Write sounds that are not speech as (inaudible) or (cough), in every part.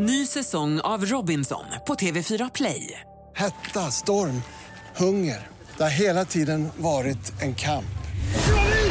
Ny säsong av Robinson på TV4 Play. Hetta, storm, hunger. Det har hela tiden varit en kamp.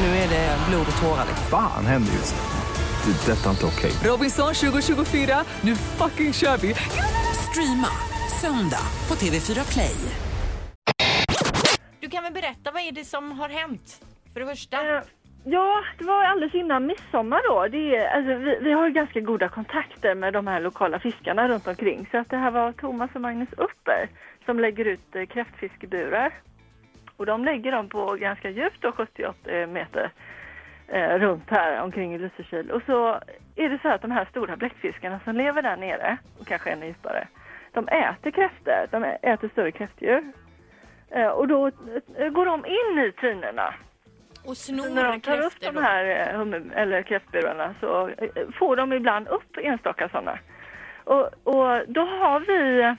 Nu är det blod och tårar. Fan händer just nu. Det. Detta är inte okej. Robinson 2024, nu fucking kör vi! Streama söndag på TV4 Play. Du kan väl berätta, vad är det som har hänt? För det första. Ja, det var alldeles innan midsommar då. Det är, alltså, vi, vi har ju ganska goda kontakter med de här lokala fiskarna runt omkring. Så att det här var Thomas och Magnus Upper som lägger ut eh, kräftfiskeburar. Och de lägger dem på ganska djupt då, 78 eh, meter eh, runt här omkring i Lysekil. Och så är det så att de här stora bläckfiskarna som lever där nere, och kanske ännu djupare, de äter kräftor, de äter större kräftdjur. Eh, och då eh, går de in i tinerna och så när snor de tar upp de här eh, eller kräftburarna så eh, får de ibland upp enstaka sådana. Och, och då har vi,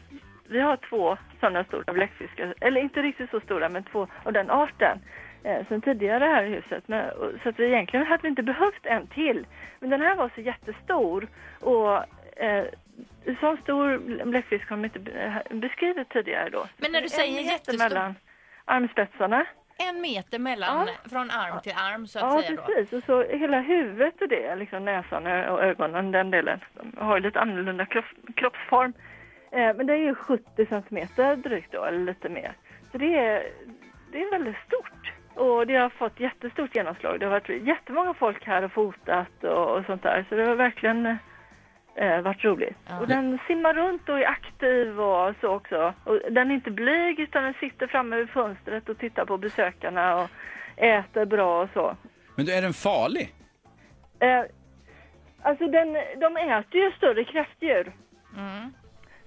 vi har två sådana stora bläckfiskar, eller inte riktigt så stora men två av den arten eh, sen tidigare här i huset. Men, och, så att vi egentligen hade vi inte behövt en till. Men den här var så jättestor och eh, så stor bläckfisk har de inte be- beskrivit tidigare då. Men när du säger jättestor- mellan armspetsarna. En meter mellan, Ja. från arm till arm så att Ja, säga då. precis. Och så hela huvudet och det, liksom näsan och ögonen, den delen. De har ju lite annorlunda kropp, kroppsform. Eh, men det är ju 70 centimeter drygt då, eller lite mer. Så det är, det är väldigt stort. Och det har fått jättestort genomslag. Det har varit jättemånga folk här och fotat och, och sånt där. Så det har verkligen eh, varit roligt. Ja. Och den simmar runt och är aktiv och så också. Och den är inte blyg utan den sitter framme vid fönstret och tittar på besökarna och äter bra och så. Men du, är den farlig? Eh, alltså den, de äter ju större kräftdjur. Mm.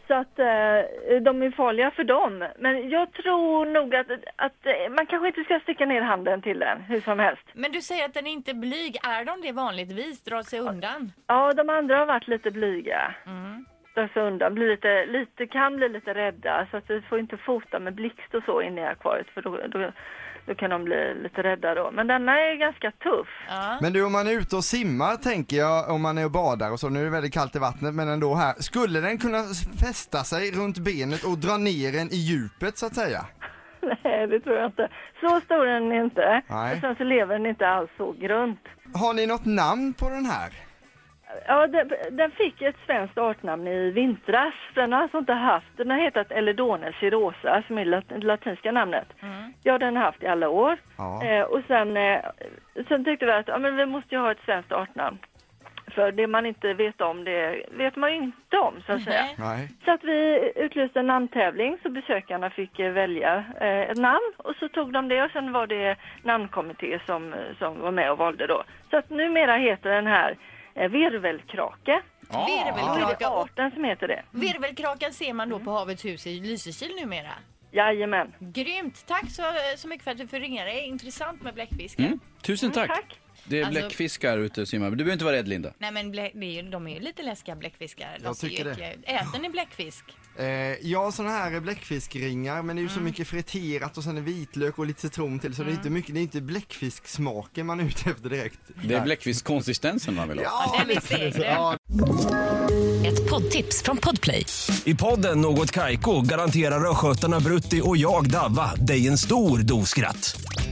Så att eh, de är farliga för dem. Men jag tror nog att, att eh, man kanske inte ska sticka ner handen till den hur som helst. Men du säger att den är inte blyg. Är de det vanligtvis? Drar sig undan? Ja, de andra har varit lite blyga. Mm. Drar sig undan, blir lite, lite, kan bli lite rädda. Så att vi får inte fota med blixt och så inne i akvariet för då, då, då kan de bli lite rädda då. Men denna är ganska tuff. Ja. Men du om man är ute och simmar tänker jag, om man är och badar och så, nu är det väldigt kallt i vattnet men ändå här, skulle den kunna fästa sig runt benet och dra ner en i djupet så att säga? (laughs) Nej, det tror jag inte. Så stor är den inte. Nej. Och sen så lever den inte alls så grunt. Har ni något namn på den här? Ja, den, den fick ett svenskt artnamn i vintras. Den har alltså inte haft, den har hetat Eledone cirosa som är lat, latinska namnet. Ja, den har haft i alla år. Ja. Eh, och sen, eh, sen tyckte vi att ja, men vi måste ju ha ett svenskt artnamn. För det man inte vet om, det vet man ju inte om så att säga. Nej. Nej. Så att vi utlyste en namntävling så besökarna fick eh, välja eh, ett namn och så tog de det och sen var det namnkommitté som, som var med och valde då. Så att numera heter den här eh, virvelkrake. Då är det. Och arten som heter det. virvelkrakan ser man då på Havets hus i Lysekil numera. Jajamän. Grymt! Tack så, så mycket för att du får ringa. Det är intressant med bläckfiskar. Mm. Tusen tack. Tack. Det är Alltså- bläckfiskar ute och simmar. Men Du behöver inte vara rädd Linda. Nej men blä, det är ju, de är ju lite läskiga bläckfiskar. De Jag ser ju tycker det. äckliga ut. Äter ni bläckfisk? Eh, ja, sådana här bläckfiskringar, men det är ju så mycket friterat och sen är vitlök och lite citron till så det är inte mycket, det är inte bläckfisksmaken man är ute efter direkt. Det är bläckfiskkonsistensen man vill ha. Ja, den är seg, ja, Ett poddtips från Podplay. I podden Något Kaiko garanterar östgötarna Brutti och jag, Davva, dig en stor dos skratt.